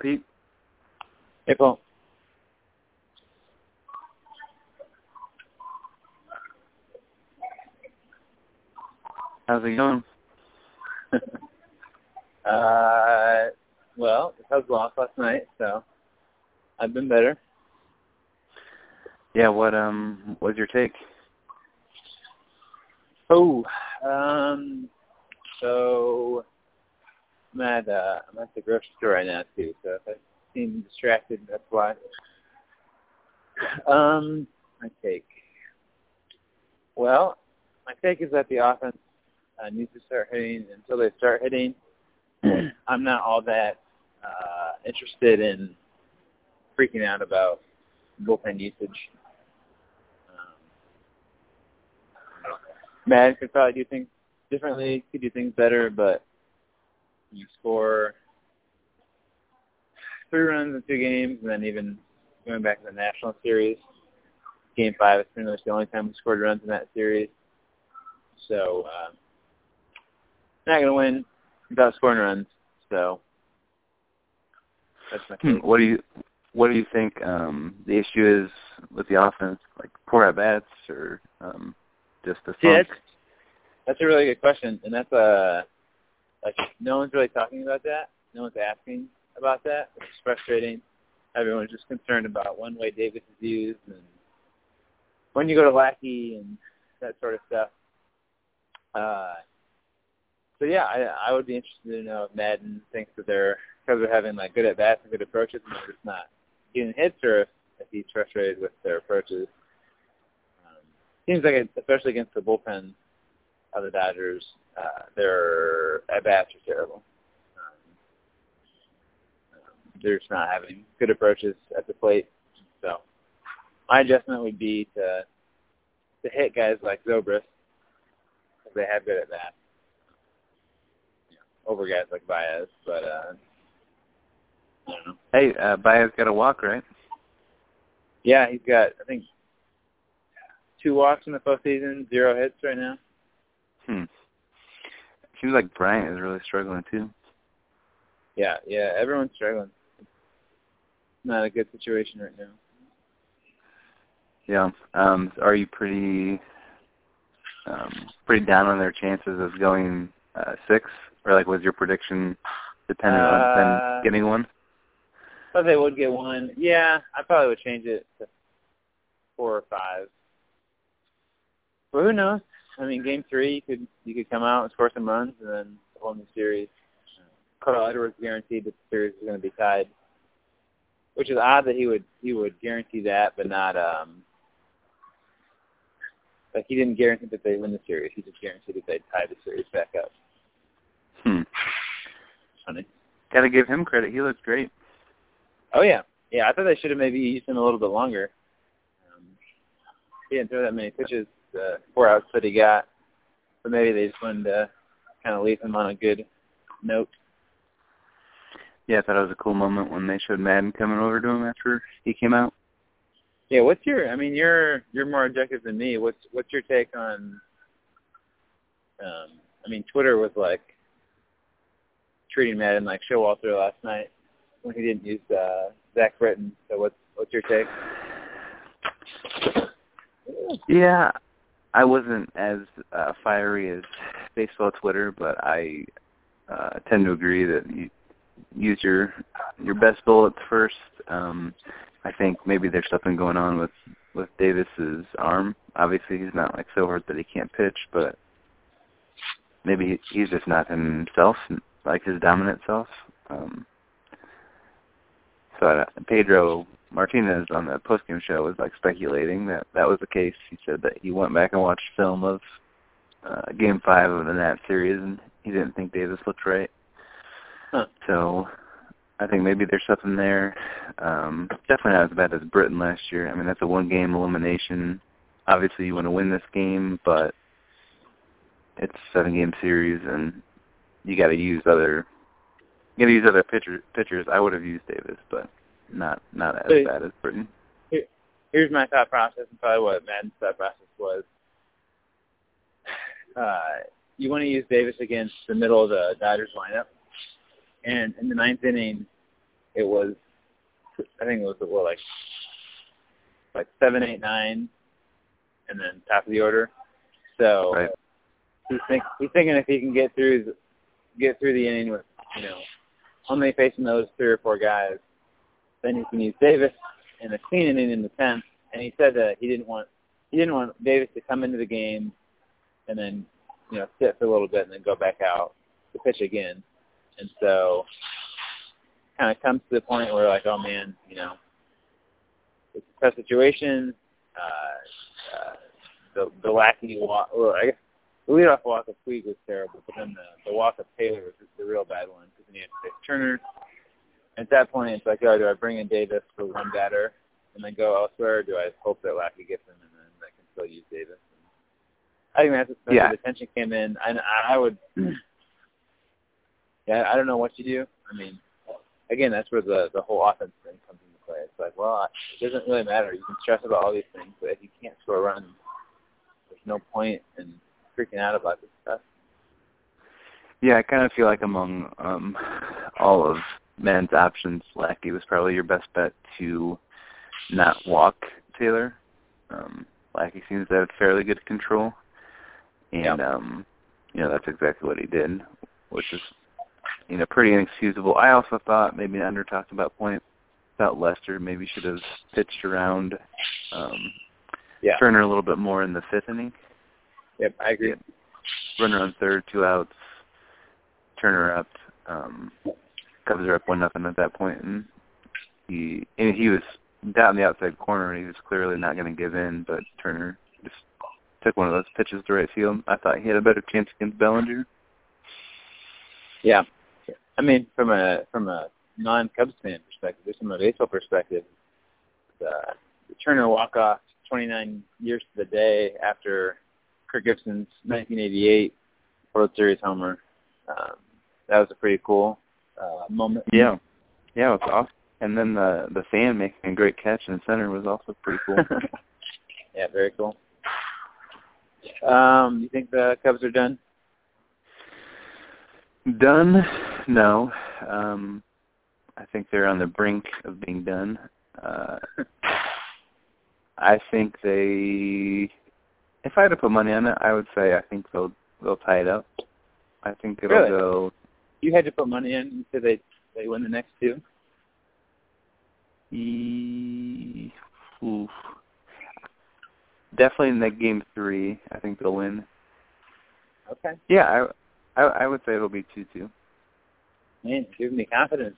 Pete. Hey, Paul. How's it going? uh, well, I was lost last night, so I've been better. Yeah, what um was your take? Oh, um, at uh, I'm at the grocery store right now too. So if I seem distracted, that's why. Um, my take. Well, my take is that the offense uh, needs to start hitting. Until they start hitting, I'm not all that uh, interested in freaking out about bullpen usage. Maddon could probably do things differently, could do things better, but you score three runs in two games, and then even going back to the national series, game five is pretty much the only time we scored runs in that series. So uh, not going to win without scoring runs. So that's my hmm, what do you what do you think um, the issue is with the offense? Like poor at bats or um, just the See, that's, that's a really good question, and that's a like no one's really talking about that. No one's asking about that. It's frustrating. Everyone's just concerned about one way Davis is used and when you go to Lackey and that sort of stuff. Uh, so yeah, I, I would be interested to know if Maddon thinks that they're because they're having like good at bats and good approaches and they're just not getting hits, or if, if he's frustrated with their approaches seems like, it, especially against the bullpen of the Dodgers, uh, their at bats are terrible. Um, they're just not having good approaches at the plate. So my adjustment would be to to hit guys like Zobrist because they have good at bats over guys like Baez. But uh, I don't know. Hey, uh, Baez got a walk, right? Yeah, he's got I think two walks in the postseason, zero hits right now. Seems like Bryant is really struggling too. Yeah, yeah, everyone's struggling. Not a good situation right now. Yeah. Um, are you pretty um, pretty down on their chances of going uh, six, or like was your prediction dependent uh, on them getting one? Thought they would get one. Yeah, I probably would change it to four or five. But who knows? I mean, game three, you could you could come out and score some runs, and then the whole new series. Carl Edwards guaranteed that the series was going to be tied, which is odd that he would he would guarantee that, but not um like he didn't guarantee that they win the series. He just guaranteed that they'd tie the series back up. Hmm. Funny. Got to give him credit. He looks great. Oh yeah, yeah. I thought they should have maybe used him a little bit longer. Um, he didn't throw that many pitches the four outs that he got. But maybe they just wanted to kind of leave him on a good note. Yeah, I thought it was a cool moment when they showed Maddon coming over to him after he came out. Yeah, what's your? I mean, you're you're more objective than me. What's what's your take on? Um, I mean, Twitter was like treating Maddon like Showalter last night when he didn't use uh, Zach Britton. So what's what's your take? Yeah, I wasn't as uh, fiery as baseball Twitter, but I uh, tend to agree that you use your your best bullets first. Um, I think maybe there's something going on with with Davis's arm. Obviously, he's not like so hurt that he can't pitch, but maybe he's just not himself, like his dominant self. Um, so uh, Pedro Martinez on the postgame show was like speculating that that was the case. He said that he went back and watched film of uh, Game Five of the Nat series, and he didn't think Davis looked right. Huh. So I think maybe there's something there. Um, definitely not as bad as Britton last year. I mean, that's a one-game elimination. Obviously, you want to win this game, but it's a seven-game series, and you got to use other you got to use other pitcher, pitchers. I would have used Davis, but not not as so, bad as Britton. Here, here's my thought process, and probably what Maddon's thought process was. Uh, you want to use Davis against the middle of the Dodgers lineup, and in the ninth inning, it was I think it was what like like seven, eight, nine, and then top of the order. So Right. he's think he's thinking if he can get through get through the inning with you know only facing those three or four guys, then he can use Davis in a clean inning in the tenth. And he said that he didn't want he didn't want Davis to come into the game and then you know sit for a little bit and then go back out to pitch again. And so kind of comes to the point where like, oh man, you know, it's a tough situation. Uh, uh, the the wacky walk, well, I guess the leadoff walk of Puig was terrible, but then the the walk of Taylor was the real bad one because then you have to take Turner. At that point, it's like, oh, do I bring in Davis for one batter and then go elsewhere? Or do I hope that Lackey gets him and then I can still use Davis? I think that's, that's Yeah. the tension came in. And I, I would, yeah, I don't know what you do. I mean, again, that's where the the whole offense thing comes into play. It's like, well, it doesn't really matter. You can stress about all these things, but if you can't score runs, there's no point in freaking out about this stuff. Yeah, I kind of feel like among um, all of men's options, Lackey was probably your best bet to not walk Taylor. Um, Lackey seems to have fairly good control, and Yeah. um, you know that's exactly what he did, which is you know pretty inexcusable. I also thought maybe under talked about point thought Lester maybe should have pitched around um, Yeah. Turner a little bit more in the fifth inning. Yep, I agree. runner on third, two outs, Turner up. Um, Cubs are up one nothing at that point, and he and he was down the outside corner, and he was clearly not going to give in. But Turner just took one of those pitches to right field. I thought he had a better chance against Bellinger. Yeah. I mean, from a from a non-Cubs fan perspective, just from a baseball perspective, the, the Turner walk-off 29 years to the day after Kirk Gibson's 1988 World Series homer, um, that was a pretty cool uh, moment. Yeah, yeah, it was awesome. And then the the fan making a great catch in the center was also pretty cool. yeah, very cool. Um, you think the Cubs are done? Done? No. Um, I think they're on the brink of being done. Uh, I think they. If I had to put money on it, I would say I think they'll they'll tie it up. I think it'll Really? go. You had to put money in. You said they they win the next two. E- oof. Definitely in that game three, I think they'll win. Okay. Yeah, I I, I would say it'll be two two. Man, give me confidence.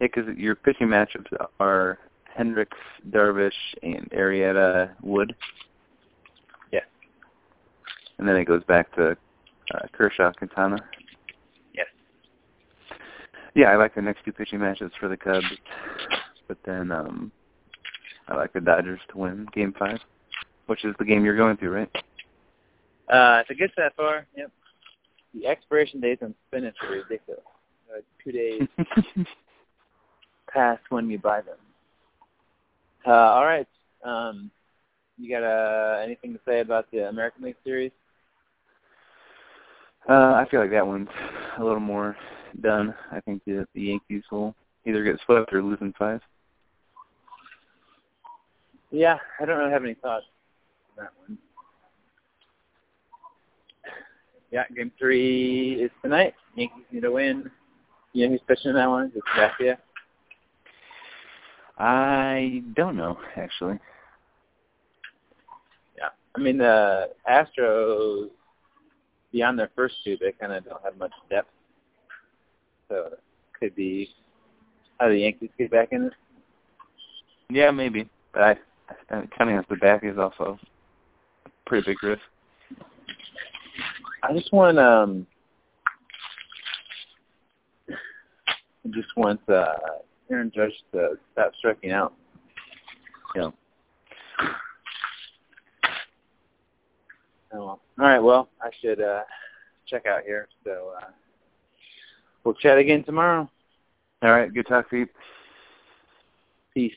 Yeah, because your pitching matchups are Hendricks, Darvish, and Arrieta Wood. Yeah. And then it goes back to uh, Kershaw, Quintana. Yes. Yeah, I like the next two pitching matches for the Cubs, but then um I like the Dodgers to win Game Five, which is the game you're going to, right? Uh, if it gets that far, yep. The expiration dates on spinach are ridiculous. Uh, two days past when you buy them. Uh, all right. Um, you got uh, anything to say about the American League Series? Uh, I feel like that one's a little more done. I think the, the Yankees will either get swept or lose in five. Yeah, I don't really have any thoughts on that one. Yeah, game three is tonight. Yankees need to win. You know who's pitching in that one? It's Garcia. I don't know actually. Yeah. I mean, the Astros, beyond their first two, they kind of don't have much depth. So it could be how the Yankees get back in it. Yeah, maybe. But I, I counting as the back is also a pretty big risk. I just want um, I just want uh, Aaron Judge to stop striking out. Yeah. Oh well. All right. Well, I should uh, check out here. So uh, we'll chat again tomorrow. All right, good talk, Pete. Peace.